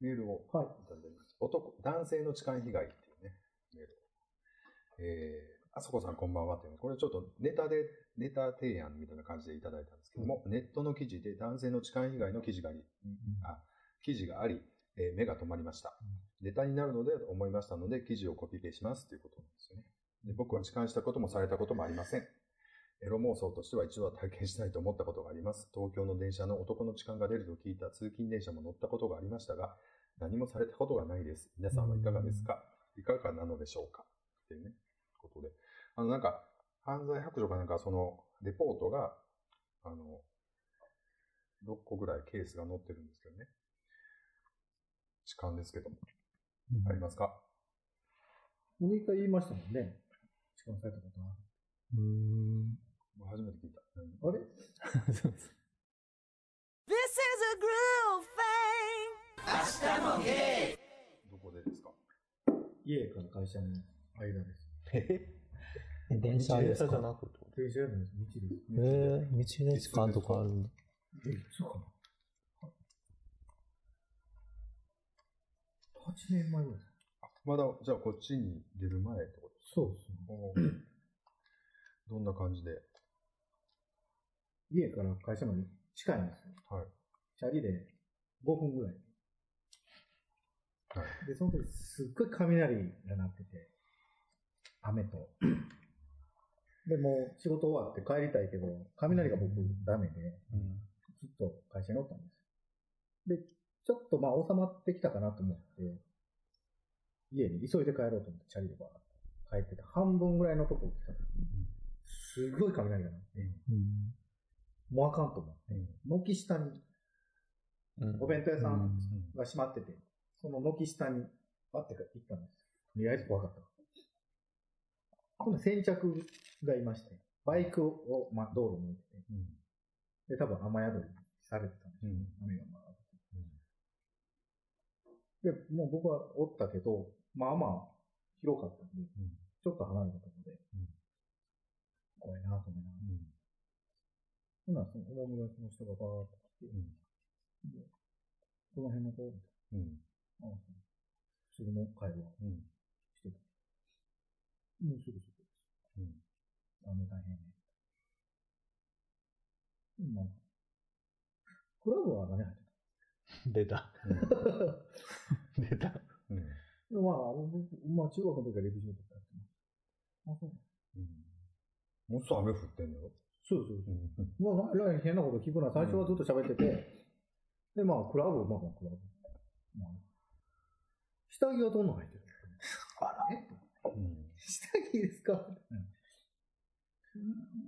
メールをはいいただいてます。男、男性の痴漢被害っていうね、メールを。えー、あそこさんこんばんはっていうのこれちょっとネタで、ネタ提案みたいな感じでいただいたんですけども、ネットの記事で男性の痴漢被害の記事があり、あ、記事があり、えー目が止まりました。ネタになるのでと思いましたので、記事をコピペしますということなんですよね。で僕は痴漢したこともされたこともありません。エロ妄想としては一度は体験したいと思ったことがあります。東京の電車の男の痴漢が出ると聞いた通勤電車も乗ったことがありましたが、何もされたことがないです。皆さんはいかがですか？いかがなのでしょうか？っていうね、ことで。あの、なんか、犯罪白書かなんか、その、レポートが、あの、6個ぐらいケースが載ってるんですけどね。痴漢ですけども。ありますか？僕一回言いましたもんね。痴漢されたことある。うん。初めて聞いた。何あれ？そうです This is a groove thing. どこでですか？家から会社の間です。え？電車ですか？じゃなくて？電車じゃないです。道です。えー、道で時間とかあるんだ。え、そうかな ?8 年前ぐらいです。まだ、じゃあこっちに出る前ってこと？そうですね。どんな感じで？家から会社まで近いんですよ。はい。チャリで5分ぐらい。はい。で、その時すっごい雷が鳴ってて、雨と。で、もう仕事終わって帰りたいけど、雷が僕ダメで、ずっと会社におったんですよ。で、ちょっとまあ収まってきたかなと思って、家に急いで帰ろうと思って、チャリでバーッと帰ってた半分ぐらいのとこ来たすごい雷が鳴って、うん。もうあかんと思って、軒下に、うん。お弁当屋さうん。んが閉まってて、その軒下にバッて行ったんですよ。とりあえず怖かった。から。今度先着がいまして、バイクを、まあ、道路に置いてて、で、多分雨宿りされてたんですよ。うん。雨がまあ、で、もう僕はおったけど、まあまあ、広かったんで、ちょっと離れたところで、怖いなと思いながら。ほんなら、その、おもむろの人がバーッと来て、でこの辺の子、うん。ああ、そうそれの会話うん。してた。もうすぐそこです。うん。あの大変ね。うんまあ、クラブは何入って出た。出た。うん。たまあ、僕、まあ中学の時から陸上とかやってます。あ、そううん。もうすぐ雨降ってんのよ。そうそうそうう。ん。まあ、らら変なこと聞くな。最初はずっと喋ってて、で、まあ、クラブ、まあまあ、クラブ。まあ、下着はどんなの履いてるあらえ？うん。下着ですか、うん、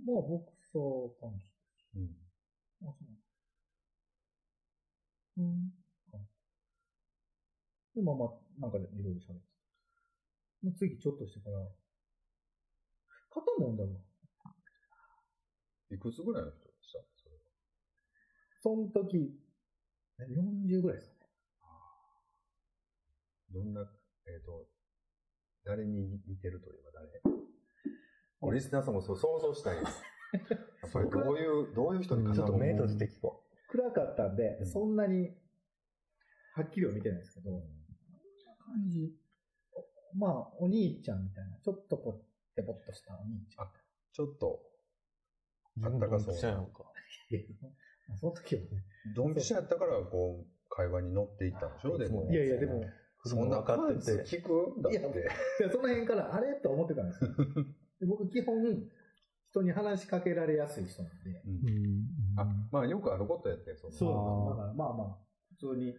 まあ、ボクサーパンツ。うん。あ、そう。うん。で、まあまあ、なんかでいろいろ喋ってで次、ちょっとしてから、肩もんだろ。いくつぐらいの人でした？それは。その時、え40ぐらいですかね。どんな、えっ、と、誰に似てるといえば誰？これリスナーさんもそう想像したいよ。やっぱりどういう、どういう人にちょっと目閉じてき聞こ暗かったんで、うんそんなに、はっきりは見てないですけど、感じ、まあ、お兄ちゃんみたいな、ちょっとぽってぽっとしたお兄ちゃん。ちょっと、う。あったかそうドンピシャやんか。まあその時はね。ドンピシャやったから、こう、会話に乗っていったんでしょでも。いやいや、でも、そんな分かっててパンツ聞く？だっいやて。でその辺から、あれ？と思ってたんです 僕、基本、人に話しかけられやすい人なんで。あ、まあよくあることやって、その。そうだから、まあまあ、普通に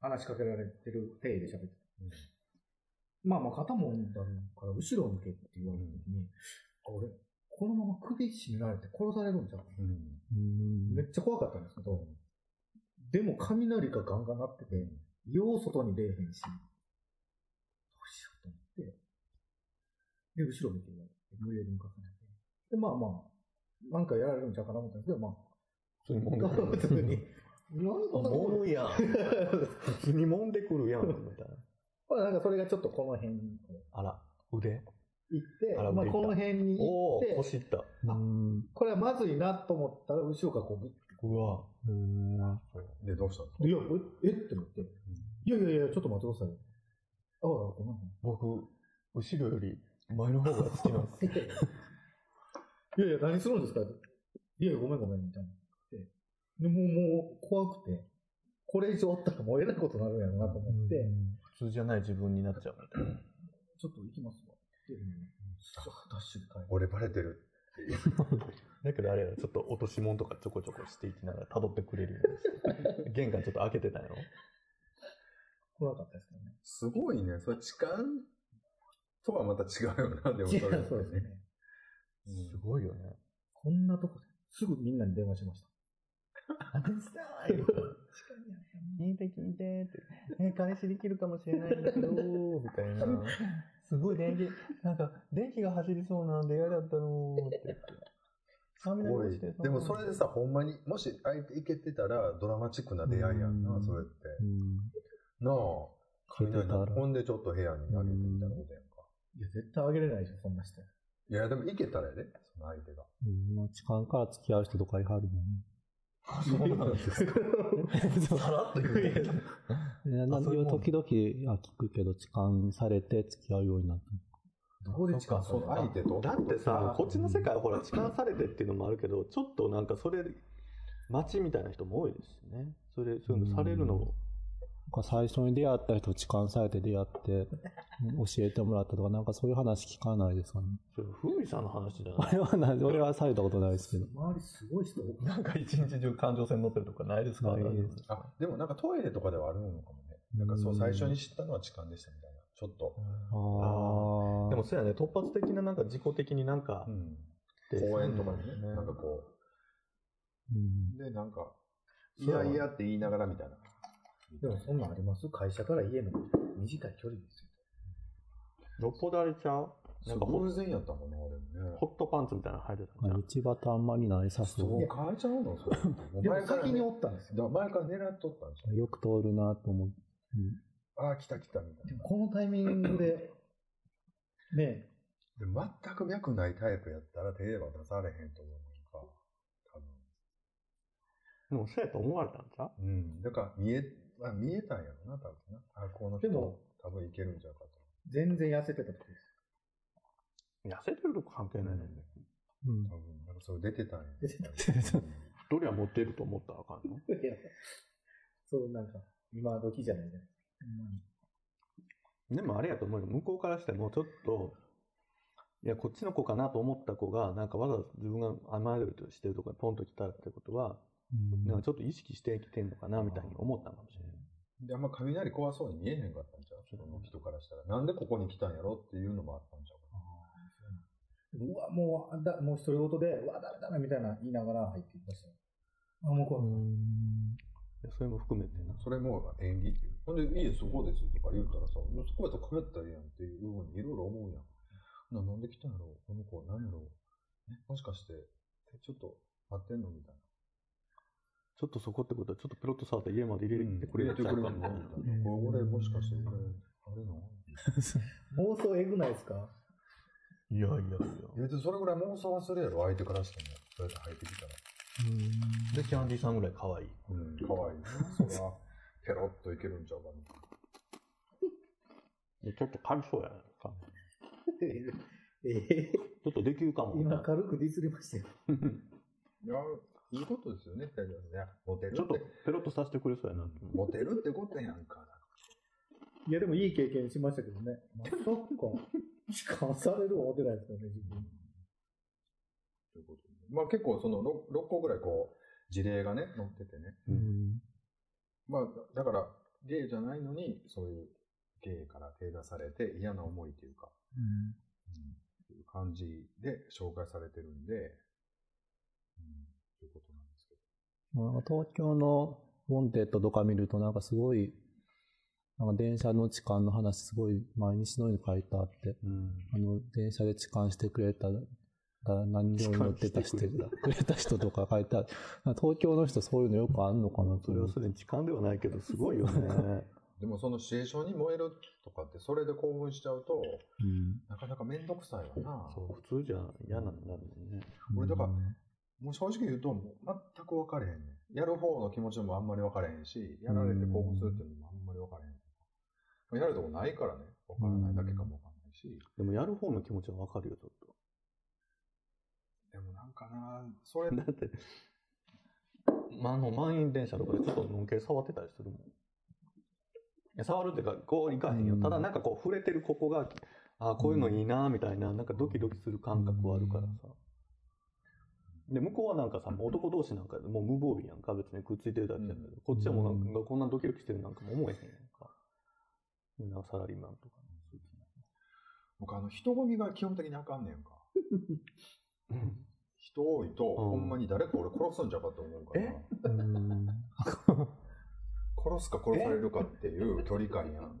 話しかけられてる体で喋ってた。うんまあまあ、肩もんだから、後ろ向けって言われた時に、あ俺、このまま首絞められて殺されるんちゃん。うんめっちゃ怖かったんですけど、でも雷がガンガン鳴ってて、よう外に出えへんし、どうしようと思って、で、後ろ見て無理やり向かさないて。で、まあまあ、なんかやられるんちゃうかなと思ったんですけど、ま普通に揉んであ、くる。普通に。なんか揉むやん。普通に揉んでくるやん、みたいな。まあなんかそれがちょっとこの辺あら、腕？う行って、まあこの辺におお、行って、腰いった。うん。これはまずいなと思ったら、後ろからこううわ。うん。で、どうしたんですかいや、ええ？って思って、いやいやいや、ちょっと待ってくださいよ。ああ、ごめん。僕、後ろより前の方が好きなんです。いやいや、何するんですか？いやいや、ごめんごめん、みたいな。で、でもう、もう、怖くて、これ以上おったらもうえらいことになるんやろなと思って、普通じゃない自分になっちゃうみたいな。ちょっと行きますわ。ダッシュで帰る。俺バレてる。だけどあれちょっと落とし物とかちょこちょこしていきながら辿ってくれるようにして。玄関ちょっと開けてたんやろ？怖かったですけどね。すごいね。それ痴漢とはまた違うよな、でもそれいやそうですね。うんすごいよね。こんなとこですぐみんなに電話しました。あのさ聞いて聞いてって。え、彼氏できるかもしれないんだけど、みたいな。すごい電気、なんか電気が走りそうなんで嫌だったのって言って。でもそれでさ、ほんまに、もし相手いけてたらドラマチックな出会いやんな、うんそれって。うん。なあ。雷いけてたらほんでちょっと部屋にあげてみたいなことやんか。いや、絶対あげれないでしょ、そんな人。いや、でもいけたらやで、その相手が。うん、まあ、痴漢から付き合う人とかいはるもんね。そうなんですか。さらっと言うけど。いやなんそういうもん時々あ聞くけど、痴漢されて付き合うようになった。どこで痴漢さその相手と。だってさ、こっちの世界はほら、痴漢されてっていうのもあるけど、ちょっとなんかそれ、待ちみたいな人も多いですよね。それ、そういうのされるの最初に出会った人、痴漢されて出会って、教えてもらったとか、なんかそういう話聞かないですかね？それ、ふみさんの話じゃあない？れはない、俺はされたことないですけど。周りすごい人なんか一日中感情線乗ってるとかないですか？ないですあ、でもなんかトイレとかではあるのかもね。なんかそう、最初に知ったのは痴漢でしたみたいな。ちょっと。ああ。でもそうやね、突発的ななんか自己的になんかう、ん。で公園とかでね、ねなんかこうんう。で、なんか、いやいやって言いながらみたいな。でもそんなんあります？会社から家の短い距離ですよ。よっぽどあれちゃう？なんかホ偶然やったもんね、俺もね。ホットパンツみたいなの履いてたまあん道端あんまりないさそそうう。変えちゃうの？それ。でも前からね先におったんですよ。だから前から狙っとったんですよ。よく通るなと思う。うんああ、来た来たみたいな。でもこのタイミングで、ねで全く脈ないタイプやったら手は出されへんと思うのか。多分。でもそうやと思われたんちゃう？うん。だから見え、まあ、見えたんやろな、多分な。あ、この人けど、多分いけるんちゃうかと。全然痩せてた時です。痩せてるとこ関係ないねんね。うん多分、なんかそれ出てたんや。出てたどれは持っていると思ったらあかんの？いやそう、なんか、今時じゃないじゃないですか。ほんまにでもあれやと思うよ。向こうからしてもちょっと、いや、こっちの子かなと思った子が、なんかわざわざ自分が甘えるとしてるとこにポンと来たってことは、うんなんかちょっと意識してきてんのかなみたいに思ったのかもしれない。で、あんま雷怖そうに見えへんかったんちゃう？その人からしたら。なんでここに来たんやろっていうのもあったんちゃうかうわ、もう、だもう独り言で、うわ、ダメダメみたいな言いながら入っていきましたよ。あ、もうこうんでそれも含めてな。それも演技っていう。ほんで、いいえ、そこですとか言うたらさ、そこやったら帰ったらええやんっていうふうにいろいろ思うやん。ななんで来たんやろ？この子、何やろ？えもしかして、えちょっと待ってんの？みたいな。ちょっとそこってことは、ちょっとプロット触って家まで入れてくれ入れてちゃうかもくれるのみたいな。これ、もしかして、これ、あれの妄想えぐないですかいやいやいや別にそれぐらい妄想はするやろ、相手からしても。そうやって入ってきたら。で、キャンディーさん。ぐらい可愛い。うん、かわいいね。それは、ペロッといけるん。ちゃうかな。ちょっと軽そうやないか。ええちょっとできるかも。今軽くディスりましたよ。いや、いいことですよね、大丈夫ね。モテるちょっとペロッとさせてくれそうやな。モテるってことやんか。いや、でもいい経験しましたけどね。まさか、痴漢される思ってないですよね、自分。ということでまあ結構その 6, 6個ぐらいこう、事例がね、載っててね。うんまあ、だから、ゲイじゃないのに、そういうゲイから手出されて嫌な思いというか、うん、いう感じで紹介されてるんで、いうことなんですけど。なんか東京のウォンテッドとか見るとなんかすごい、なんか電車の痴漢の話すごい毎日のように書いてあって、うん。あの、電車で痴漢してくれた、だ何両に乗ってたして くれた人とか書いてある。東京の人そういうのよくあんのかなとそれ。はすでに痴漢ではないけど、すごいよね。でもそのシチュエーションに燃えるとかって、それで興奮しちゃうと、うんなかなかめんどくさいわな。そう、普通じゃ嫌なんだもんね。俺だからもう正直言うと、もう全く分かれへんねん。やる方の気持ちもあんまり分かれへんし、やられて興奮するっていうのもあんまり分かれへん。やるとこないからね、わからないだけかもわかんないし。でもやる方の気持ちはわかるよ、ちょっでもなんかな、それと。だって、まあ、あの、満員電車とかでちょっとのんけ触ってたりするもん。いや触るっていうか、こういかへんよ。うんただなんかこう触れてるここが、ああ、こういうのいいな、みたいな、なんかドキドキする感覚はあるからさ。で、向こうはなんかさ、男同士なんかでもう無防備やんか、別にくっついてるだけやけど、こっちはもうなんか、こんなドキドキしてるなんかも思えへんやんか。なんかサラリーマンとか。僕あの人混みが基本的にあかんねんか。うん人多いと、うんほんまに誰か俺殺すんちゃうかと思うから。殺すか殺されるかっていう距離感やん。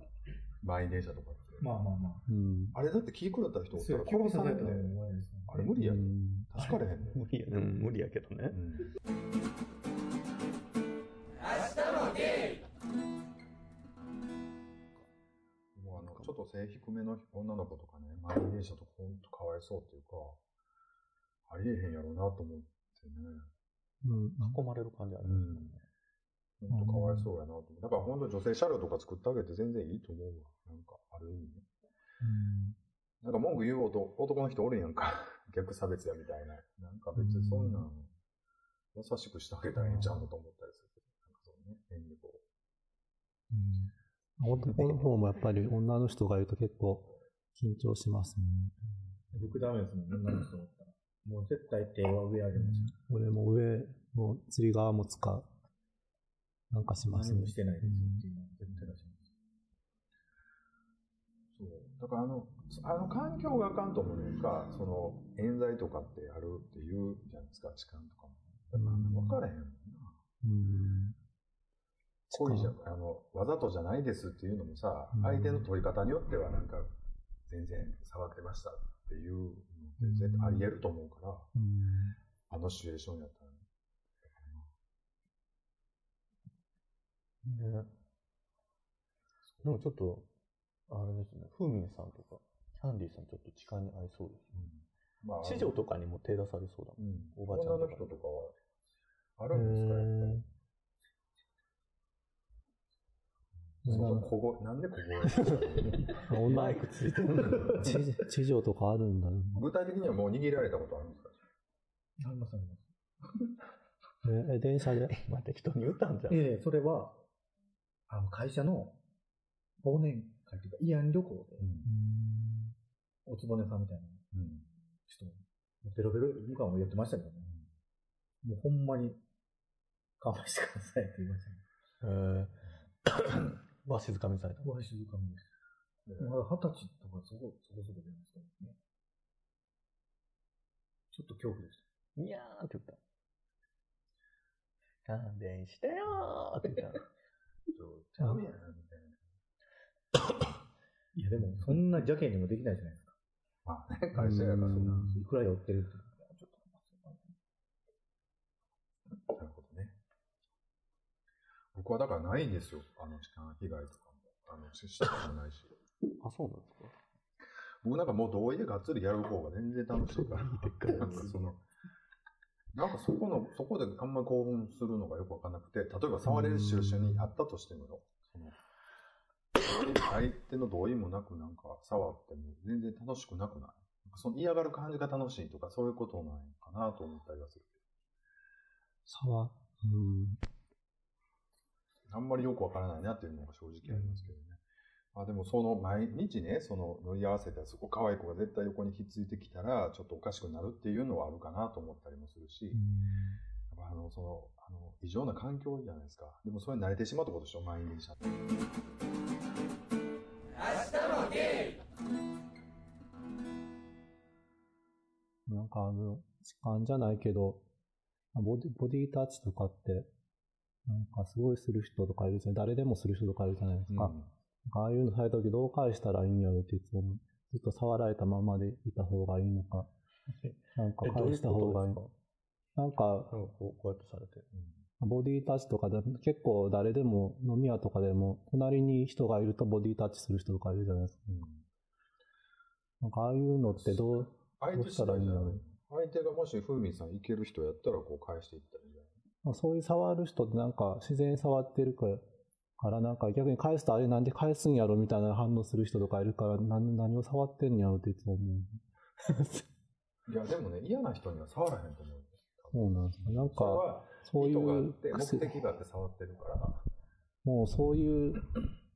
満員電車とかって。まあまあまあ。うん。あれだって気狂った人おったら殺されん刺されたらねあれ無理やん助かれへんねん。無理や、うん、無理やけどね。もうあの、ちょっと背低めの女の子とかね、満員電車とかほんとかわいそうっていうか、ありえへんやろうなと思ってね。うん。囲まれる感じありますよね。ほんとかわいそうやなと。だからほんと女性車両とか作ってあげて全然いいと思うわ。なんか、ある意味ね。なんか文句言う男男の人おるやんか。逆差別やみたいな。なんか別にそんなん、優しくしてあげたらええんちゃうのと思ったりするけど。なんかそうね、変にこ男の方もやっぱり女の人がいると結構緊張しますね。僕ダメですもん、女の人だったら。もう絶対手は上上げます。俺も上の釣り側も使う。なんかしますね何も。してないですっていうのは絶対出し。そう。だからあの、あの環境があかんと思うねんか、その、冤罪とかってあるって言うじゃないですか、痴漢とかも。だから分からへんもんな。うん。恋じゃ、あの、わざとじゃないですっていうのもさうん、相手の取り方によってはなんか、全然触ってましたっていうのって絶対あり得ると思うから、うん。あのシチュエーションやったらね。ね。でもちょっと、あれですね、ふーみんさんとか、キャンディーさんちょっと痴漢に合いそうです。まあ、地上とかにも手出されそうだもん。うん、おばちゃんとか女の人とかは、あるんですか、やっぱり。その小声、なんで小声女マイクついてる。地 地上とかあるんだね。具体的にはもう握られたことあるんですか？ありますあります。え、え電車で？まあ適当に言ったんじゃん。ええそれは、あの、会社の忘年会というか、慰安旅行で、おつぼねさんみたいなうん。人、ベロベロ、僕はもう言ってましたけどね。もうほんまに、勘弁してくださいって言いましたね。えー、は静かにされた。は静かにです。まだ二十歳とかそこ、そこそこ出ますからね。ちょっと恐怖でした。にゃーって言った。勘弁してよーって言った。ちゃうやん、いや、でも、そんな邪険にもできないじゃないですか。まあね、会社やからそうなんですいくら寄ってるってちょっとなるほどね。僕はだからないんですよ。あの、痴漢被害とかも。あの、ししたこともないし。あ、そうなんですか？僕なんかもう同意でがっつりやる方が全然楽しいから。なんかその、なんかそこの、そこであんまり興奮するのがよくわかんなくて、例えば触れるシチュエーションにあったとしてもよ、その、相手の同意もなくなんか触っても全然楽しくなくない？その嫌がる感じが楽しいとかそういうことないかなと思ったりはする。沢、うん。あんまりよくわからないなっていうのが正直ありますけどね。まあでもその毎日ね、その乗り合わせて、そこ可愛い子が絶対横にひっついてきたら、ちょっとおかしくなるっていうのはあるかなと思ったりもするし、やっぱあの、その、あの、異常な環境じゃないですか。でもそれに慣れてしまうってことでしょ、満員電車って。なんかあの、痴漢じゃないけど、ボディボディタッチとかって、なんかすごいする人とかいるじゃん。誰でもする人とかいるじゃないですか。なんかああいうのされた時どう返したらいいんやろっていつもずっと触られたままでいた方がいいのか、なんか返した方がいいことですなんか、かなんかこうこうやってされて。ボディタッチとかで結構誰でも飲み屋とかでも隣に人がいるとボディタッチする人とかいるじゃないですか。なんかああいうのってどう、どうしたらいいんだろう相手がもし、ふうみんさんいける人やったら、こう返していったらいいんじゃないまあそういう触る人ってなんか自然に触ってるから、からなんか逆に返すとあれなんで返すんやろみたいな反応する人とかいるから何何を触ってんやろっていつも思う。いや、でもね、嫌な人には触らへんと思うよ。そうなんですか。なんか、そういうて、目癖、的があって触ってるから、もうそういう、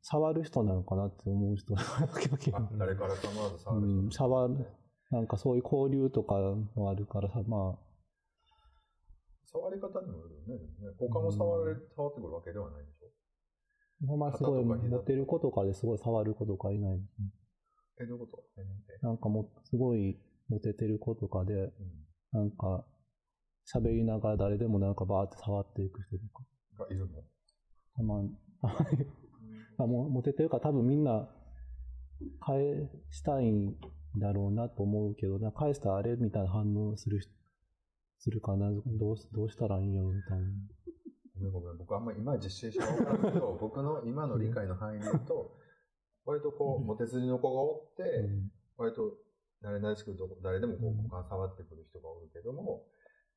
触る人なのかなって思う人が時々あ誰から構わず触る人。うん、触る、なんかそういう交流とかもあるからさ、まあ、触り方にもよるよね。他も触れ、触ってくるわけではないでしょ？ますごい肩とか膝モテる子とかですごい触る子とかいない。え、どういうこと？えなんかもう、すごいモテてる子とかで、うん。なんか、喋りながら誰でもなんかバーって触っていく人とか、がいるの？たまに、たまにあもうモテてるから多分みんな返したいんだろうなと思うけど、返したらあれみたいな反応する人、するかな、どうしどうしたらいいんやろみたいな。ごめんごめん。僕あんまり今実習者が分からんけど、僕の今の理解の範囲で言うと、割とこう、モテ筋の子がおって、うん。割と慣れ慣れしくど誰でもこう股間触ってくる人がおるけども、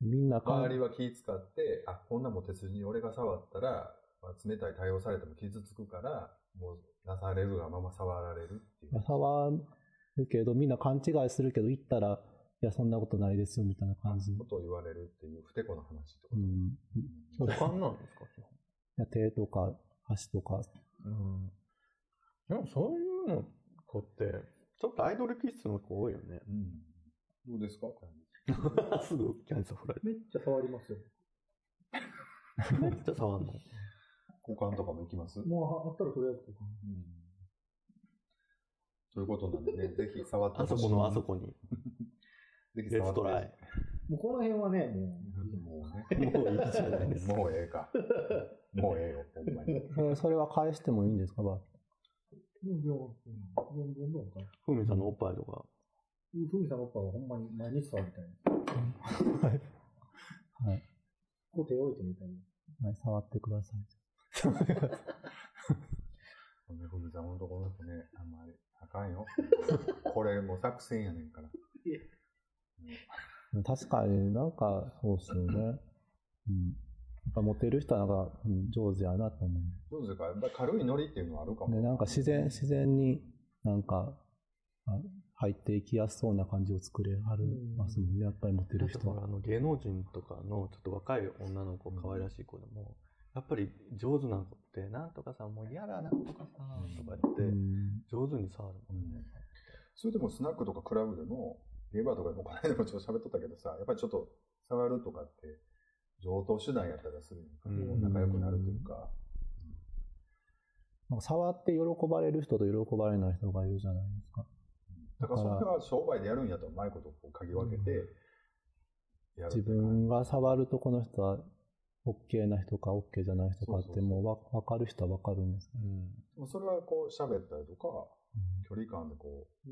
みんなか周りは気使って、あ、こんなモテ筋に俺が触ったら、まあ、冷たい対応されても傷つくから、もうなされるがまま触られるっていう。触るけど、みんな勘違いするけど、行ったら、いや、そんなことないですよ、みたいな感じ。ことを言われるっていう、ふてこの話ってこと。うん。股間なんですか、基本。いや手とか、足とか、うん。でもそういうの子って、ちょっとアイドル気質の子多いよね。うんどうですか すぐキャンサー振られて。めっちゃ触りますよ。めっちゃ触んの？股間とかも行きます？もうあったらとりあえずとか。うんということなんでね、ぜひ触ってほしいあそこのあそこに。ぜひレ触ってトライ。もうこの辺はね、ももうね。もういいじゃないですか。もうええか。もうええよ、ほんまに。それそれは返してもいいんですかバーう、うん、どんどんどんか。ふみさんのおっぱいとか。ふみさんのおっぱいはほんまに毎日触りたい。はい。こう手置いてみたいな。はい、触ってください。ほんで、ふみさんのとこの人ね、あんまりあかんよ。これもう作戦やねんから。確かになんか、そうっすよね。うん。やっぱモテる人はなんか、うん上手やなと思どうですかやっぱり軽いノリっていうのはあるかう。も。で、なんか自然、自然になんか、あ入っていきやすそうな感じを作れはるますもんね、やっぱりモテる人は。あの芸能人とかのちょっと若い女の子、可愛らしい子でも、やっぱり上手な子って、なんとかさ、もう嫌だ、なんとかさ、とか言って、うん上手に触るもんね。それでもスナックとかクラブでも、ゲーバーとかでもこの間もちょっと喋っとったけどさ、やっぱりちょっと触るとかって、上等手段やったりするやん仲良くなるというか。なんか触って喜ばれる人と喜ばれない人がいるじゃないですか。だからそれは商売でやるんやとうまいことこう嗅ぎ分けて、自分が触るとこの人は OK な人か OK じゃない人かってもうわ分かる人は分かるんですけど、うん。でもそれはこう喋ったりとか、距離感でこう、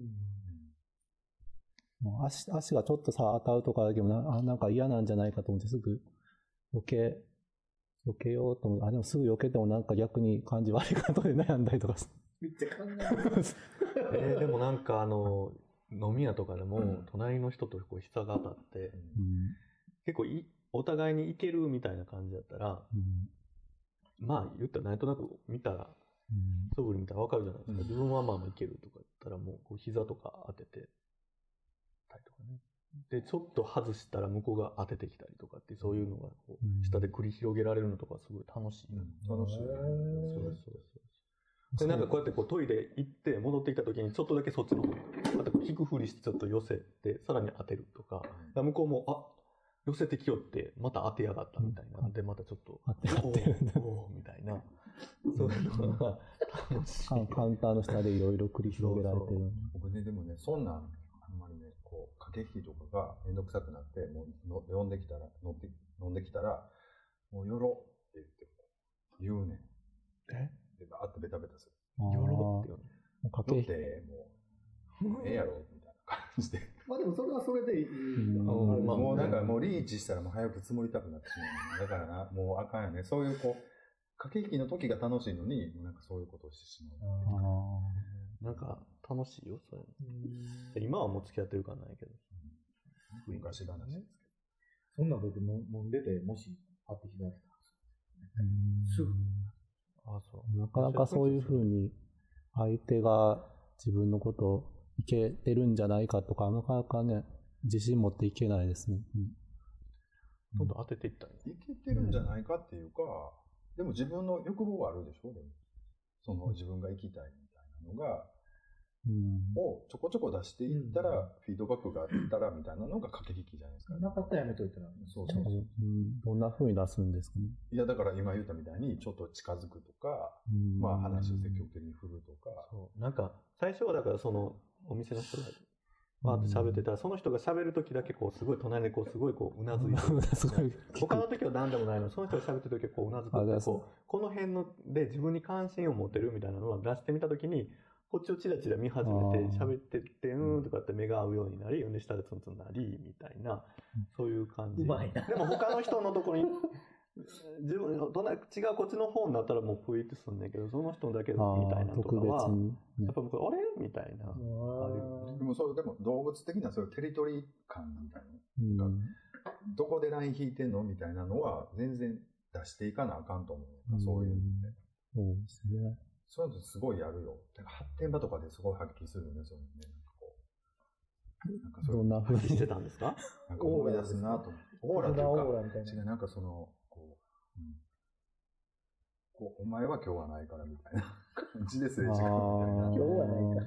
もう足足がちょっとさ当たるとかだけどなあなんか嫌なんじゃないかと思ってすぐ避け避けようと思ってあでもすぐ避けてもなんか逆に感じ悪いかとで悩んだりとかすめっちゃ考える。えーでもなんかあの、飲み屋とかでも、隣の人とこう膝が当たって、うん結構いお互いにいけるみたいな感じだったら、うんまあ言ったらなんとなく見たら、うん素振り見たらわかるじゃないですか。うん自分はまあまあいけるとか言ったらもうこう膝とか当ててたりとかね。で、ちょっと外したら向こうが当ててきたりとかってそういうのがこう下で繰り広げられるのとかすごい楽しいな。楽しい。そうそうそう。で、なんかこうやってこうトイレ行って戻ってきた時にちょっとだけそっちの方に、またこう引くふりしてちょっと寄せて、さらに当てるとか、だから向こうも、あ、寄せてきよって、また当てやがったみたいな。で、またちょっと、当てるんみたいな。そういうのが楽しい。カウンターの下でいろいろ繰り広げられてる僕ね、でもね、そんなん、あんまりね、こう、駆け引きとかがめんどくさくなって、もうの、呼んできたら、乗って、飲んできたら、もう、よろって言って、言うねん。え？で、バーってベタベタする。よろってよね。駆けよって、もう、ええやろみたいな感じで。まあでもそれはそれでいい。まあもうなんかもうリーチしたらもう早く積もりたくなってしまう。だからな、もうあかんよね。そういうこう、駆け引きの時が楽しいのに、なんかそういうことをしてしまう。あなんか楽しいよ、それ。うん今はもう付き合ってるからないけど。昔話ですそんな僕の飲んでて、もし、会ってきたら、すぐ。なかなかそういうふうに、相手が自分のことをいけてるんじゃないかとか、なかなかね、自信持っていけないですね。うんどんどん当てていったらいけてるんじゃないかっていうか、でも自分の欲望はあるでしょ？でも。その自分が生きたいみたいなのが、うんをちょこちょこ出していったら、フィードバックがあったらみたいなのが駆け引きじゃないですか。なかったらやめといたら。そうそうそう。うんどんなふうに出すんですかね？いや、だから今言ったみたいに、ちょっと近づくとか、うんまあ話を積極的に振るとか、そう。なんか、最初はだからその、お店の人が、わーって喋ってたら、その人が喋るときだけこう、すごい隣でこう、すごいこう、うなずいて。他の時は何でもないのに、その人が喋ってる時はこう、うなずくっこう、この辺ので自分に関心を持てるみたいなのを出してみた時に、こっちをチラチラ見始めて、喋ってって、うーんとかって目が合うようになり、で、下でツンツンなり、みたいな、そういう感じ。うまいなでも他の人のところに、自分の隣、違うこっちの方になったらもうプイってすんねんけど、その人だけみあたいなとかは、に。やっぱ僕、あれ？みたいな。でもそれでも動物的なそういうテリトリー感みたいうんな、どこでライン引いてんの？みたいなのは全然出していかなあかんと思う。そういうのって。そうですね。そういうのすごいやるよ。だから発展場とかですごい発揮するよね、そういうのね。なんかこう。なんかそどんなふうにしてたんですか？なんか思い出すなと思って。オーラというオか、ーラみたいな違う、なんかその、こう、うんこうお前は今日はないからみたいな感じですれ違うみたいな。今日はな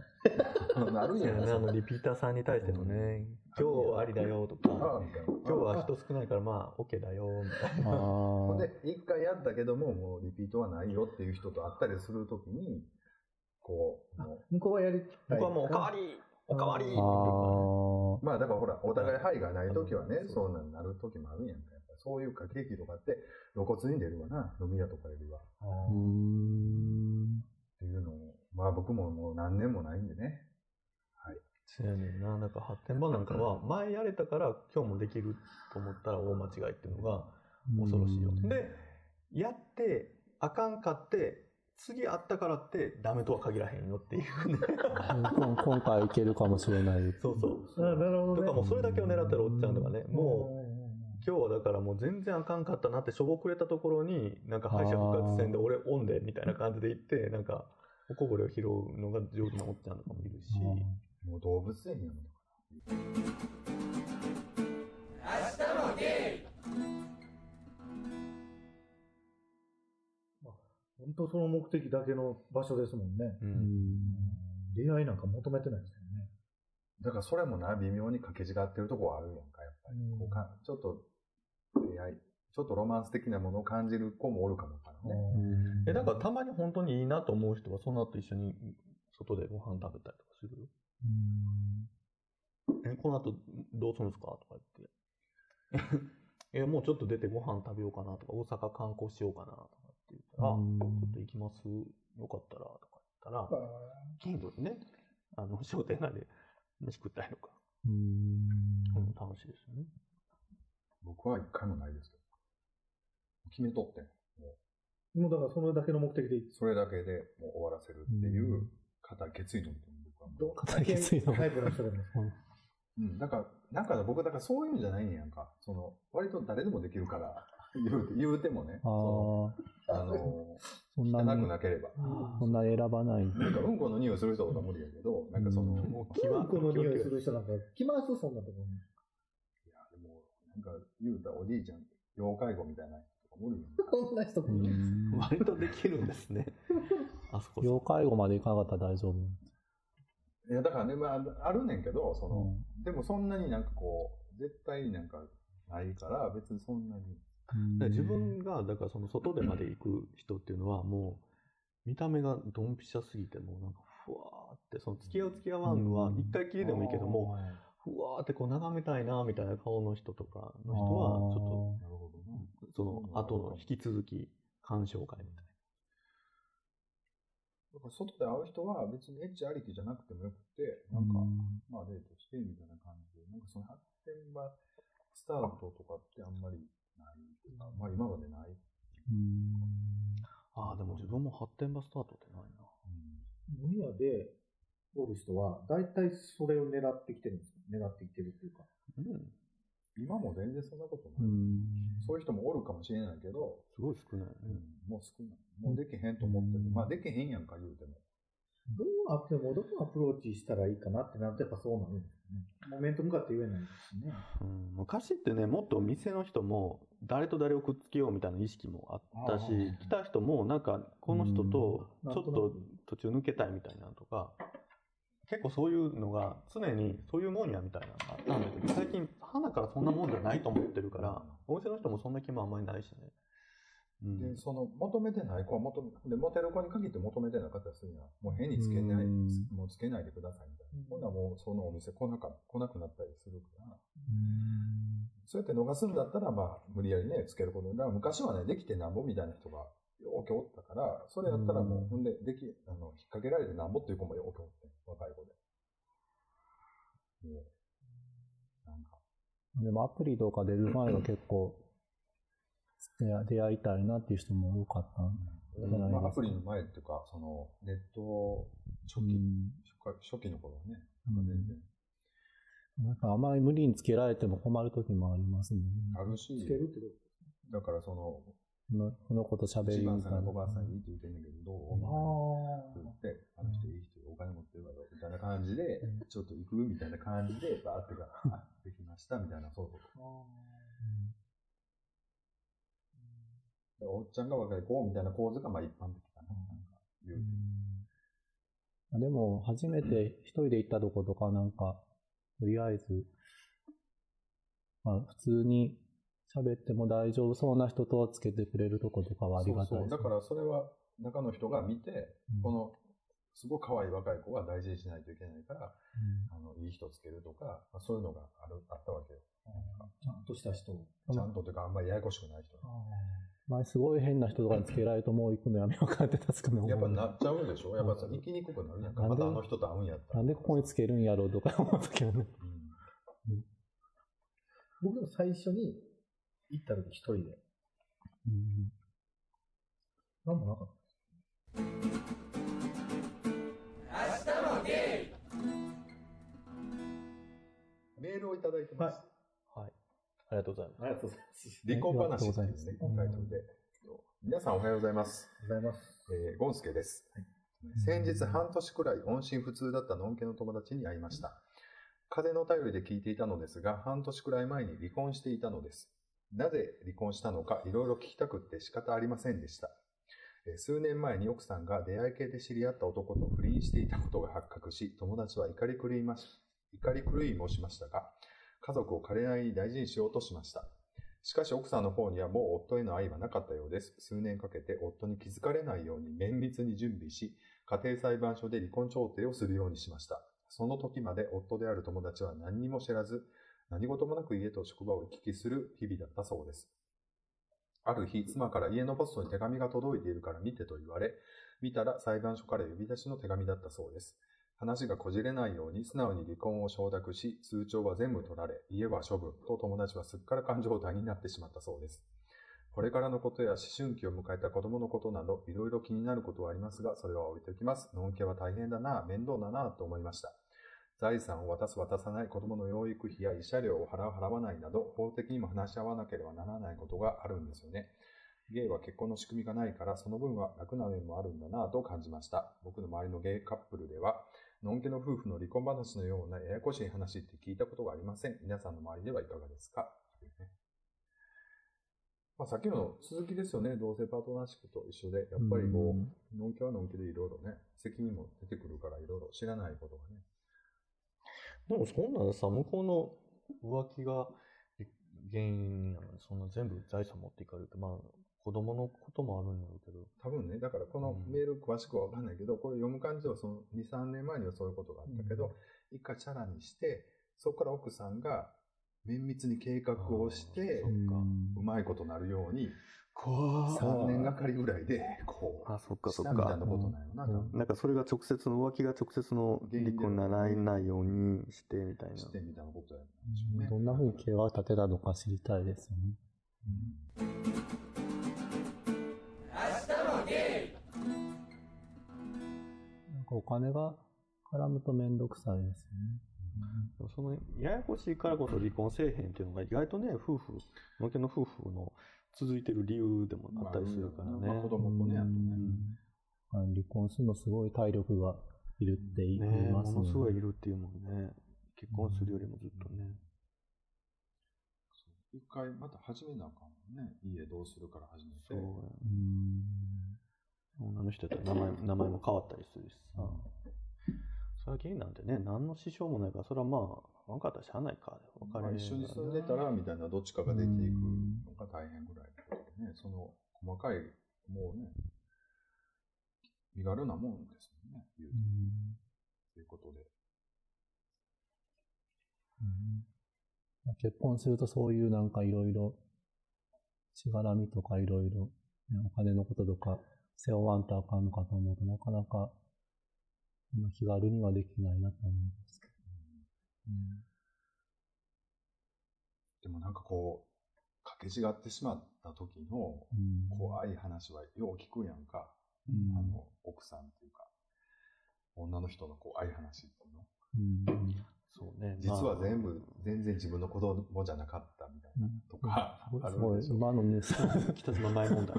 いか。なるんやな、ね、あの、リピーターさんに対してのね、今日ありだよとか。今日は人少ないからまあ、OK だよ、みたいな。ほんで、一回やったけども、もうリピートはないよっていう人と会ったりするときに、こう、も向こうはやりたい。僕はもうおかわり、おかわりまあだからほら、お互い範囲がないときはね、そうなんなるときもあるんやんか。そういう駆け引きとかって露骨に出るわな、飲み屋とかよりは。うーん。っていうのを、まあ僕ももう何年もないんでね。そうやねんな。なんか発展場なんかは、前やれたから今日もできると思ったら大間違いっていうのが恐ろしいよ。うんで、やって、あかんかって、次あったからってダメとは限らへんよっていうね。今今回いけるかもしれない。そうそう。あなるほどね。とかもうそれだけを狙ったらおっちゃんとかね、もう、う今日はだからもう全然あかんかったなってしょぼくれたところに、なんか敗者復活戦で俺オンでみたいな感じで行って、なんか、おこぼれを拾うのが上手なおっちゃんとかもいるし、もう動物園やもん。本当その目的だけの場所ですもんね。う。うんん。出会いなんか求めてないですよね。だからそれもな、微妙に掛け違ってるとこはあるやんか、やっぱり。うんこうかちょっと出会い、ちょっとロマンス的なものを感じる子もおるかもわからんね。え、だからたまに本当にいいなと思う人は、その後一緒に外でご飯食べたりとかするよ。え、この後どうするんですかとか言って。え、もうちょっと出てご飯食べようかなとか、大阪観光しようかなとかって言ったら、あ、うんちょっと行きます？よかったら、とか言ったら、近所にね、あの、商店街で飯食ったりとか、うん。うん、楽しいですよね。僕は一回もないですけど。決めとってん。ももうだからそれだけの目的でうそれだけでもう終わらせるっていう方、決意のもとどう肩きついのタイプの人でも。うん、だから、なんか僕、だからそういうんじゃないんやんか。その、割と誰でもできるから、言うて、言うてもね。あそあ。のあの、そんな汚くに、なければ。そんなに選ばない。なんか、うんこの匂いする人とか無理やけど、なんかその、うんもうキワコの匂いする人なんか来ますそんなところに。いや、でも、なんか、言うたらおじいちゃん、要介護みたいな人とか無理やんか。こんな人うもいる。ん割とできるんですね。あそこ。要介護までいかなかったら大丈夫。いや、だからね、まあ、あるねんけど、その、うん。でもそんなになんかこう、絶対なんかないから、別にそんなに。で自分が、だからその外でまで行く人っていうのは、もう、見た目がドンピシャすぎて、もうなんか、ふわーって、その付き合う付き合わんのは、うん。一回きりでもいいけども、ふわーってこう眺めたいな、みたいな顔の人とかの人は、ちょなるほどな。っと、その後の引き続き、鑑賞会みたいだから外で会う人は別にエッチありきじゃなくてもよくて、なんか、まあデートしてみたいな感じで、なんかその発展場スタートとかってあんまりないというか、まあ今までない。ああ、でも自分も発展場スタートってないな。飲み屋でおる人は、大体それを狙ってきてるんですか？狙ってきてるっていうか。うん。今も全然そんなことない。うん。そういう人もおるかもしれないけど、すごい少ない。うん、もう少ない。もうできへんと思ってる。うんまあできへんやんか言うても。どうアプロどこアプローチしたらいいかなってなるとやっぱそうなるんですよね。もう面と向かって言えないですしね。うん昔ってね、もっと店の人も誰と誰をくっつけようみたいな意識もあったし来た人もなんかこの人とうんちょっと途中抜けたいみたいなのとか、結構そういうのが常にそういうもんやみたいなのがあったんだけど、最近花からそんなもんじゃないと思ってるから、お店の人もそんな気もあんまりないしね。うん。で、その、求めてない子は求め、で、モテる子に限って求めてなかったりするには、もう変につけない、うん。もうつけないでくださいみたいな。ほん。ならもうそのお店来なか、来なくなったりするから、そうやって逃すんだったら、まあ、無理やりね、つけること。だから昔はね、できてなんぼみたいな人がよくおったから、それやったらもう、うんほんで、でき、あの、引っ掛けられてなんぼっていう子もよくおって、若い子で。もう、なんか、でもアプリとか出る前は結構、出会出会いたいなっていう人も多かった。ん。じゃないですか。まあ、アプリの前っていうか、その、ネット初期、うん。初期の頃はね、うん。全然。なんかあまり無理につけられても困る時もありますね。あるし。つ、けるってこだからその、このこの子と喋り一番みたいな。さんがおばあさんにいいって言ってんねんけど、どう？と思うあって言って、あの人いい人お金持ってるわよ、みたいな感じで、ちょっと行くみたいな感じで、バーってが、あ、できました、みたいな、そうそう。でおっちゃんが若い子みたいな構図が、まあ一般的かな。なんか、言うて。うんでも、初めて一人で行ったとことかなんか、とりあえず、まあ普通に喋っても大丈夫そうな人とつけてくれるとことかはありがたいそうそう。ですだからそれは、中の人が見て、うんこの、すごい可愛い若い子は大事にしないといけないから、うんあの、いい人つけるとか、まあ、そういうのがある、あったわけよ。ちゃんとした人を。ちゃんとというか、あんまりややこしくない人。前すごい変な人とかにつけられるともう行くのやめようかって確かに思う。やっぱなっちゃうでしょ？やっぱさ、行きにくくなるやんか。またあの人と会うんやったら。なんでここにつけるんやろうとか思ったけどね。うん僕も最初に行った時一人で。うんなんもなかった。メールをいただいてます。はい。ありがとうございます。ありがとうございます。離婚話っていうねありがとうございます、タイトルで。皆さんおはようございます。ありがとうございます。えーゴンスケです。先日半年くらい音信不通だったのんけの友達に会いました。風の頼りで聞いていたのですが、半年くらい前に離婚していたのです。なぜ離婚したのかいろいろ聞きたくって仕方ありませんでした。数年前に奥さんが出会い系で知り合った男と不倫していたことが発覚し、友達は怒り狂いまし、怒り狂いもしましたが、家族を彼なりに大事にしようとしました。しかし奥さんの方にはもう夫への愛はなかったようです。数年かけて夫に気づかれないように綿密に準備し、家庭裁判所で離婚調停をするようにしました。その時まで夫である友達は何にも知らず、何事もなく家と職場を行き来する日々だったそうです。ある日、妻から家のポストに手紙が届いているから見てと言われ、見たら裁判所から呼び出しの手紙だったそうです。話がこじれないように素直に離婚を承諾し、通帳は全部取られ、家は処分と友達はすっからかん状態になってしまったそうです。これからのことや思春期を迎えた子供のことなど、いろいろ気になることはありますが、それは置いておきます。のんけは大変だな、面倒だな、と思いました。財産を渡す渡さない子供の養育費や慰謝料を払う払わないなど、法的にも話し合わなければならないことがあるんですよね。ゲイは結婚の仕組みがないから、その分は楽な面もあるんだなぁと感じました。僕の周りのゲイカップルでは、のんけの夫婦の離婚話のようなややこしい話って聞いたことがありません。皆さんの周りではいかがですか？というねまあ、さっきの続きですよね。同性パートナーシップと一緒で、やっぱりこう、のんけはのんけでいろいろね、責任も出てくるからいろいろ知らないことがね。でもそんなのさ、向こうの浮気が原因なのに、そんな全部財産持っていかれると、まあ、子供のこともあるんだろうけど。多分ね、だからこのうん。メール詳しくはわかんないけど、これ読む感じはその2、3年前にはそういうことがあったけど、一回チャラにして、そこから奥さんが綿密に計画をしてうまいことなるように、怖3年がかりぐらいで、こう、あ、そっかそっかしたみたいな。ことなんよな、多分なんかそれが直接の浮気が直接の離婚にならないようにしてみたいな。してみたいなことやね。どんな風に計画立てたのか知りたいですよね。なんかお金が絡むとめんどくさいですよね。その、ややこしいからこそ離婚せえへんっていうのが意外とね、夫婦、のけの夫婦の続いてる理由でもあったりするからね。まあ子供とね、あとね。あ離婚するのすごい体力がいるって言いねますものすごいいね。るっていうもんね。結婚するよりもずっとね。一回また始めなあかんもんね。家どうするから始めて。そうや。うん女の人やったら名前 名前も変わったりするしさ。最近なんてね、何の支障もないから、それはまあ、分かったらしゃあないか。分かまあれ一緒に住んでたら、みたいな、どっちかが出ていくのが大変ぐらいね、その細かい、もうね、身軽なもんですもんね、言うということで。うん。結婚するとそういうなんかいろいろ、しがらみとかいろいろ、ねお金のこととか背負わんとあかんのかと思うとなかなか、気軽にはできないなと思いますけど。でもなんかこう、かけ違ってしまった時のうん怖い話はよう聞くやんか。うんあの、奥さんっていうか、女の人の怖い話っていうの。うんそうね。実は全ま部、全然自分の子供じゃなかったみたいなとか、あすごい、るんでしょ。今のニュース。あ、北島前問題。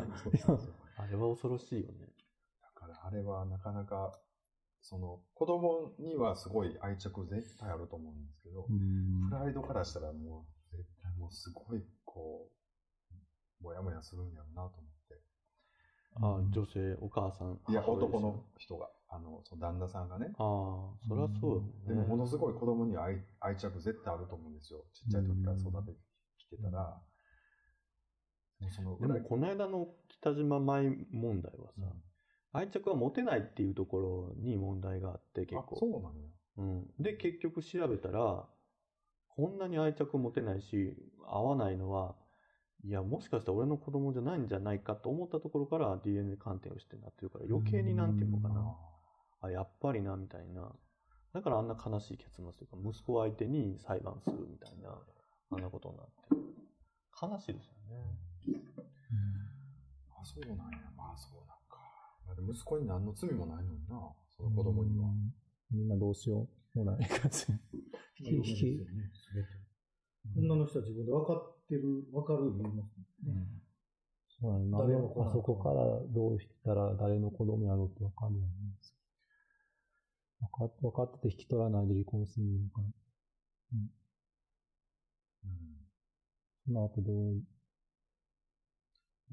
あれは恐ろしいよね。だからあれはなかなか、その、子供にはすごい愛着絶対あると思うんですけど、うんプライドからしたらもう、絶対もうすごい、こう、もやもやするんやろうなと思って。あ、女性、お母さん。いや、男の人が、あの、その旦那さんがね、ああ、そりゃそう。でもものすごい子供に愛愛着絶対あると思うんですよ。ちっちゃい時から育ててきてたら。もうそのでも、この間の北島舞問題はさ、愛着は持てないっていうところに問題があって、結あ、構。そうなんや。うん。で、結局調べたら、こんなに愛着持てないし、合わないのは、いや、もしかしたら俺の子供じゃないんじゃないかと思ったところから DNA 鑑定をしてなってるから、余計になんていうのかな。あ、やっぱりな、みたいな。だからあんな悲しい結末というか、息子相手に裁判するみたいな、あんなことになってる。悲しいですよね。あ、そうなんや。まあそうなんか。息子に何の罪もないのにな、その子供には。みんなどうしようもない感じ。嫁ですよね、すべて。女の人は自分で分かってる、分かる言いますもんね。そうなんだ誰の子なあそこからどうしたら誰の子供やろうってわかんないんです分かっ分かってて引き取らないで離婚するのかな。その後どう、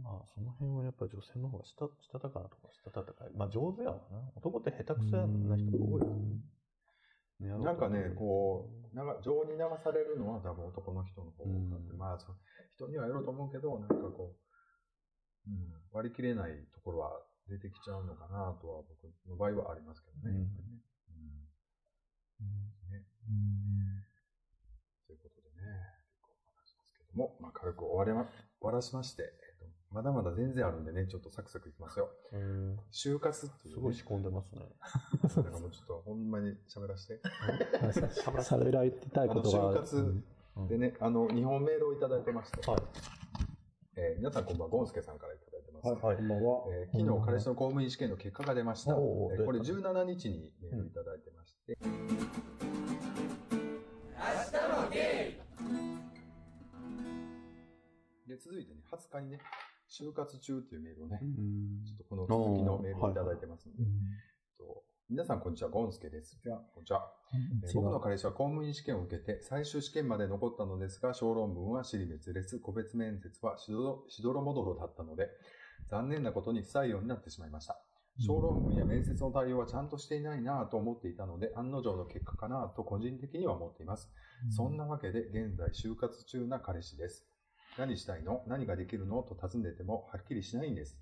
まあ、その辺はやっぱ女性の方がした、したたかなとか、したたかい。まあ、上手やわな。男って下手くそやな人が多いよね。なんかね、こう、なんか情に流されるのは多分男の人の方が多くて、うん。まあそ、人にはよると思うけど、なんかこう、うん、割り切れないところは出てきちゃうのかなとは僕の場合はありますけどね。うんやっぱりね。うん。ね。ということでね、結構話しますけども、まあ、軽く終わりま、終わらしまして、えっと、まだまだ全然あるんでね、ちょっとサクサクいきますよ。うん就活っていう、ね。すごい仕込んでますね。だからもうちょっとほんまに喋らせて。喋られてたいことがあの就活うんでね、あの、日本メールをいただいてまして、はい。えー皆さんこんばんは、ゴンスケさんからいただいてます。はい、こんばんは。えー昨日、彼氏の公務員試験の結果が出ました。おーえーこれ出た17日にメールいただいてまして、で、続いてね、20日にね、就活中っていうメールをね、ちょっとこの続きのメールをいただいてますので、えっと皆さんこんにちは、ゴンスケです。こんにちは。えー僕の彼氏は公務員試験を受けて、最終試験まで残ったのですが、小論文は尻滅裂、個別面接はしどろしどろもどろだったので、残念なことに不採用になってしまいました。小論文や面接の対応はちゃんとしていないなぁと思っていたので、案の定の結果かなぁと個人的には思っています。そんなわけで、現在就活中な彼氏です。何したいの？何ができるの？と尋ねても、はっきりしないんです。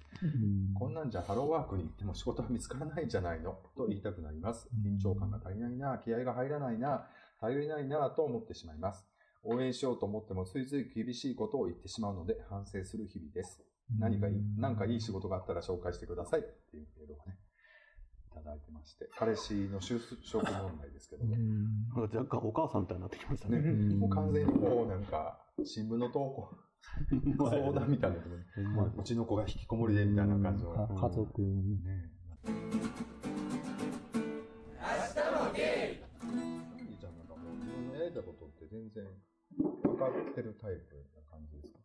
こんなんじゃハローワークに行っても仕事は見つからないんじゃないの？と言いたくなります。緊張感が足りないな、気合が入らないな、頼りないなと思ってしまいます。応援しようと思ってもついつい厳しいことを言ってしまうので反省する日々です。何かいい、なんかいい仕事があったら紹介してください。っていうメールをね、いただいてまして、彼氏の就職問題ですけども、なんか若干お母さんみたいになってきましたね。ね、もう完全にもうなんか、新聞の投稿、相談みたいなところに、うちの子が引きこもりでみたいな感じの。か家族にね。え。明日もゲイちゃんなんかもう然分かってるタイプな感じですか？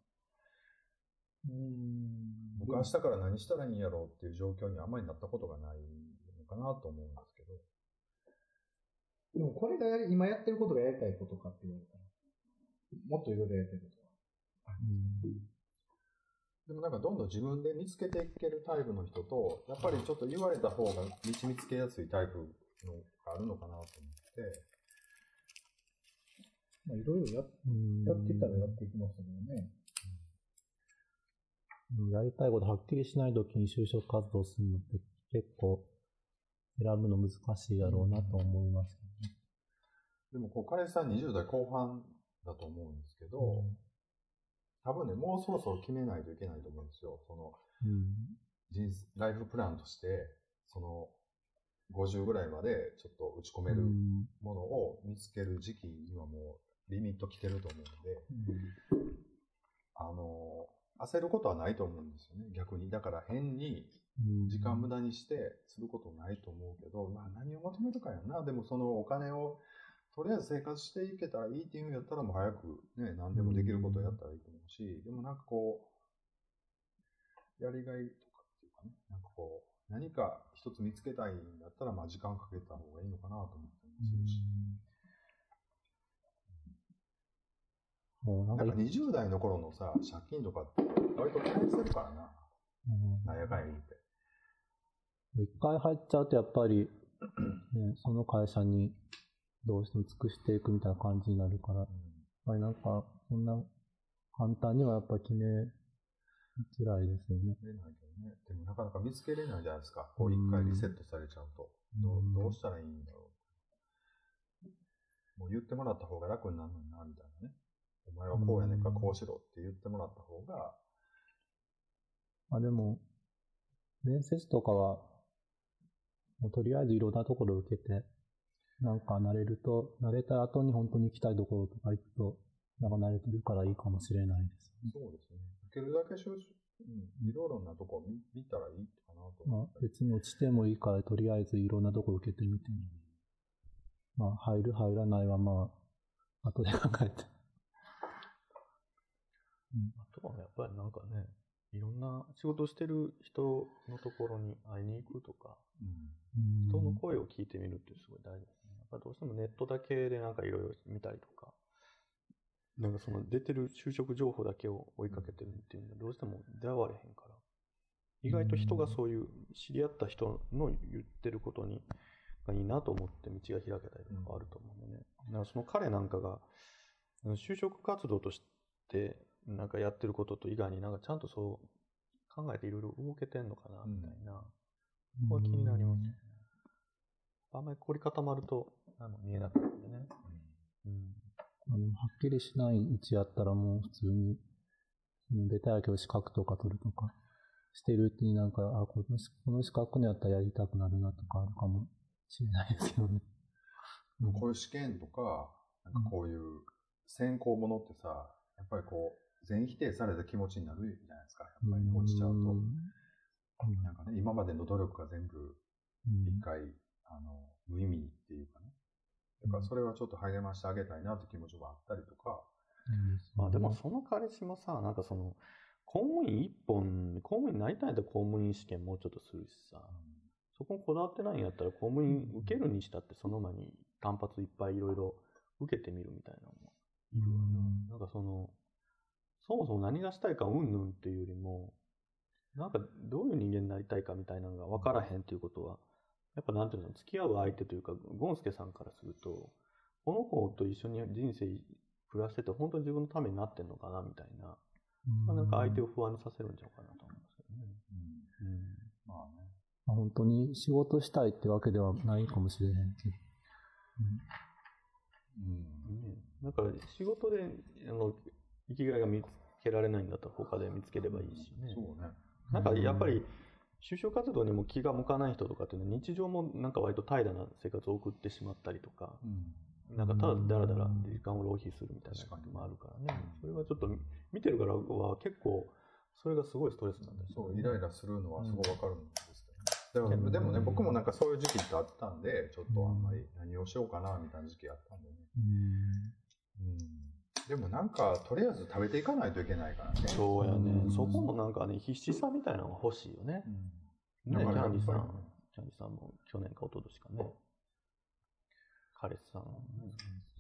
うん。僕明日から何したらいいんやろうっていう状況にあんまりなったことがないのかなと思うんですけど。でもこれがやり今やってることがやりたいことかって言われたら、もっといろいろやりたいことは。でもなんかどんどん自分で見つけていけるタイプの人と、やっぱりちょっと言われた方が道見つけやすいタイプのがあるのかなと思って、まあいろいろややっていったらやっていきますけどね。やりたいことはっきりしないときに就職活動するのって結構選ぶの難しいやろうなと思いますけでもこう彼氏さん20代後半だと思うんですけど、どね。多分ね、もうそろそろ決めないといけないと思うんですよ。そのうん。人生、ライフプランとして、その50ぐらいまでちょっと打ち込めるうんものを見つける時期にはもうリミット来てると思うので、あの、焦ることはないと思うんですよね、逆に。だから変にうん時間無駄にしてすることないと思うけど、まあ何を求めるかやな。でもそのお金を、とりあえず生活していけたらいいっていうんやったらもう早くね、何でもできることをやったらいいと思うし、でもなんかこう、やりがいとかっていうかね、なんかこう、何か一つ見つけたいんだったら、まあ時間かけた方がいいのかなと思ったりもするし。もうなんかなんか20代の頃のさ、借金とかって割と返せるからな。うんなんやかんや言って。一回入っちゃうとやっぱり、ね、その会社にどうしても尽くしていくみたいな感じになるから、やっぱりなんか、そんな簡単にはやっぱ決めづらいですよね。ないけどね。でもなかなか見つけれないじゃないですか。こう一回リセットされちゃうと。どううんどうしたらいいんだろう。もう言ってもらった方が楽になるのにな、みたいなね。お前はこうやねんか、うんこうしろって言ってもらった方が、まあでも、面接とかは、もうとりあえずいろんなところ受けて、なんか慣れると、慣れた後に本当に行きたいところとか行くと、なんか慣れてるからいいかもしれないです。そうですね。受けるだけ就職、うん、いろいろなとこ見見たらいいかなとまあ。別に落ちてもいいから、とりあえずいろんなとこ受けてみて。まあ入る入らないはまあ、後で考えて。あとはやっぱりなんかね、いろんな仕事してる人のところに会いに行くとか、うん人の声を聞いてみるってすごい大事ですぱどうしてもネットだけでなんかいろいろ見たりとか、なんかその出てる就職情報だけを追いかけてるっていうのはどうしても出会われへんから、意外と人がそういう知り合った人の言ってることに、がいいなと思って道が開けたりとかあると思うんでね。だからその彼なんかが、うん就職活動としてなんかやってることと以外になんかちゃんとそう考えていろいろ動けてんのかなみたいな、ここは気になりますよね。あんまり凝り固まるとあの見えなくなるんでね。うんあのはっきりしないうちやったらもう普通に、うんベタやけど資格とか取るとかしてるうちになんか、あ、このしこの資格のやったらやりたくなるなとかあるかもしれないですけどね。でもこういう試験とか、なんかこういう選考ものってさ、やっぱりこう、全否定された気持ちになるじゃないですか。やっぱり落ちちゃうと。なんかね、今までの努力が全部うん一回、あの、無意味にっていうかね。だからそれはちょっと励ましてあげたいなって気持ちもあったりとか。まあでもその彼氏もさ、なんかその、公務員一本、公務員になりたいんだ公務員試験もうちょっとするしさ、そこにこだわってないんやったら公務員受けるにしたってその前に単発いっぱいいろいろ受けてみるみたいなのもいるわな。なんかその、そもそも何がしたいかうんぬんっていうよりも、なんかどういう人間になりたいかみたいなのが分からへんっていうことは、やっぱなんていうの、付き合う相手というか、ゴンスケさんからすると、この子と一緒に人生暮らしてて本当に自分のためになってんのかなみたいな、まあなんか相手を不安にさせるんちゃうかなと思いますけどね。うんうんまあね。まあ本当に仕事したいってわけではないかもしれないけど。うん。ねなんか仕事であの生きがいが見つけられないんだったら他で見つければいいしね。そうね。なんかやっぱり就職活動にも気が向かない人とかっていうのは日常もなんか割と怠惰な生活を送ってしまったりとか、うん。なんかただだらだら時間を浪費するみたいなこともあるからね。それはちょっと見てるからは結構それがすごいストレスなんですそう、イライラするのはすごいわかるんですけどね。でもでもね、僕もなんかそういう時期ってあったんで、ちょっとあんまり何をしようかなみたいな時期あったんでね。うんうん。でもなんか、とりあえず食べていかないといけないからね。そうやねう。んそこもなんかね、必死さみたいなのが欲しいよね。うん。ね、キャンディさん。キャンディさんも去年か一昨年かね。彼氏さん。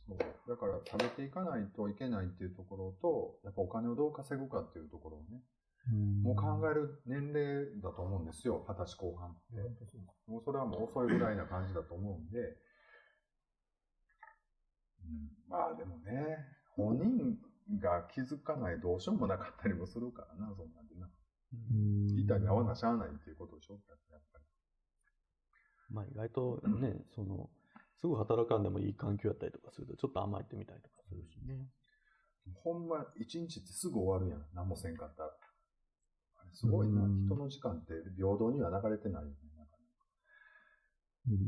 そう。だから食べていかないといけないっていうところと、やっぱお金をどう稼ぐかっていうところをね、うんもう考える年齢だと思うんですよ、二十歳後半って。もうそれはもう遅いぐらいな感じだと思うんで、うん、まあでもね、本人が気づかないどうしようもなかったりもするからな、そんなんでな。うん板に合わなしゃあないっていうことでしょ、やっぱり。まあ意外とね、その、すぐ働かんでもいい環境やったりとかすると、ちょっと甘えてみたりとかするしね。ほんま、一日ってすぐ終わるやん。何もせんかったら。あれすごいな。うん人の時間って平等には流れてないよね。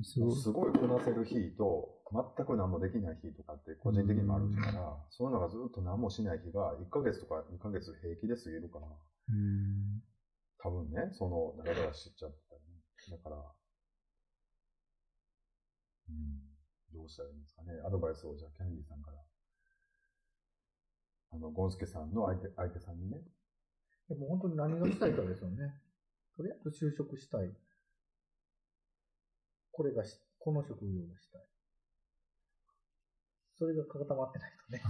すごいすごいこなせる日と、全く何もできない日とかって個人的にもあるから、そういうのがずっと何もしない日が1ヶ月とか2ヶ月平気で過ぎるから、うん多分ね、その、だらだらしちゃってたりね。だから、うん、どうしたらいいんですかね。アドバイスをじゃあキャンディーさんから。あの、ゴンスケさんの相手、相手さんにね。でも本当に何がしたいかですよね。とりあえず就職したい。これがし、この職業がしたい。それが固まってないとね。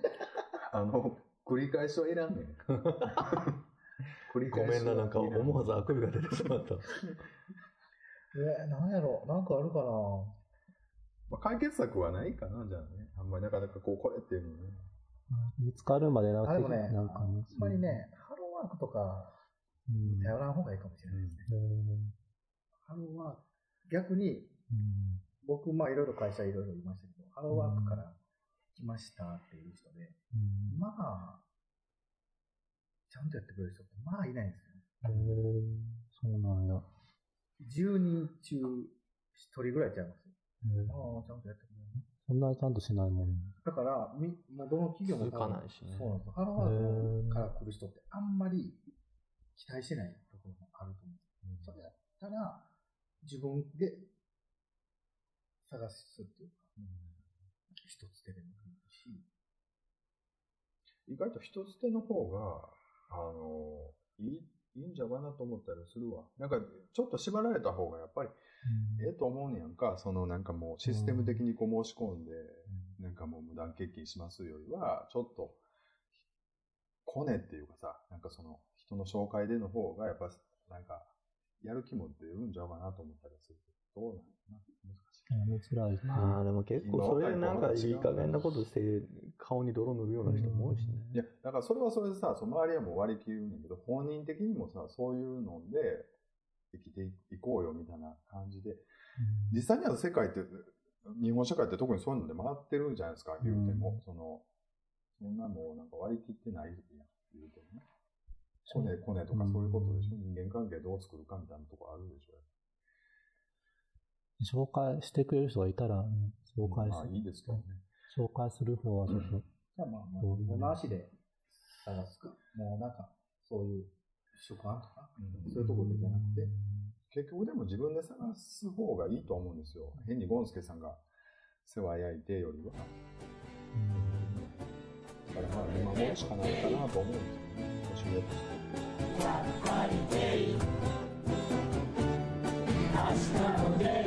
あの、繰り返しはいらんねん。繰り返しはごめんな、なんかいら思わずあくびが出てしまった。えー、なんやろなんかあるかなまあ、解決策はないかな、じゃあね。あんまりなかなかこう、これっていうのね。見つかるまでなあ、でもね、なんかあんまりね、ハローワークとかうん頼らん方がいいかもしれないですね。うんハローワーク、逆に、僕、まあいろいろ会社いろいろいましたけど、ハローワークから来ましたっていう人で、うんまあ、ちゃんとやってくれる人って、まあいないんですよね。へーそうなんや。10人中1人ぐらいちゃいますよ。ああ、ちゃんとやってくれる。そんなにちゃんとしないもんね。だから、みもうどの企業も続かないしねそうなんですよ。ハローワークから来る人ってあんまり期待してないところもあると思うんです。それやったら、自分で探すっていうか、一つ手でもいいし、意外と一つ手の方が、あの、いい、いいんじゃないかなと思ったりするわ。なんか、ちょっと縛られた方がやっぱり、ええと思うねやんか。そのなんかもうシステム的にこう申し込んで、なんかもう無断欠勤しますよりは、ちょっと、コネっていうかさ、なんかその人の紹介での方が、やっぱなんか、やる気も出るんちゃうかなと思ったりするけど、どうなのかな難しい。やめづらいって。ああ、でも結構それでなんかいい加減なことして、顔に泥塗るような人も多いしね。いや、だからそれはそれでさ、その周りはもう割り切るんだけど、本人的にもさ、そういうので生きていこうよみたいな感じで、実際には世界って、日本社会って特にそういうので回ってるじゃないですか、言うても。その、そんなもうなんか割り切ってないやん、言うてもね。コネ、コネとかそういうことでしょ、人間関係どう作るかみたいなとこあるでしょ。紹介してくれる人がいたら、ね紹介まあいいですけどね。紹介する方はちょっと、じゃあまあ、この足で探すか。もうなんか、そういう職案とか、そういうところじゃなくて、結局でも自分で探す方がいいと思うんですよ。変にゴンスケさんが世話焼いてよりは。だからまあ見守るしかないかなと思うんです Black Friday, National Day.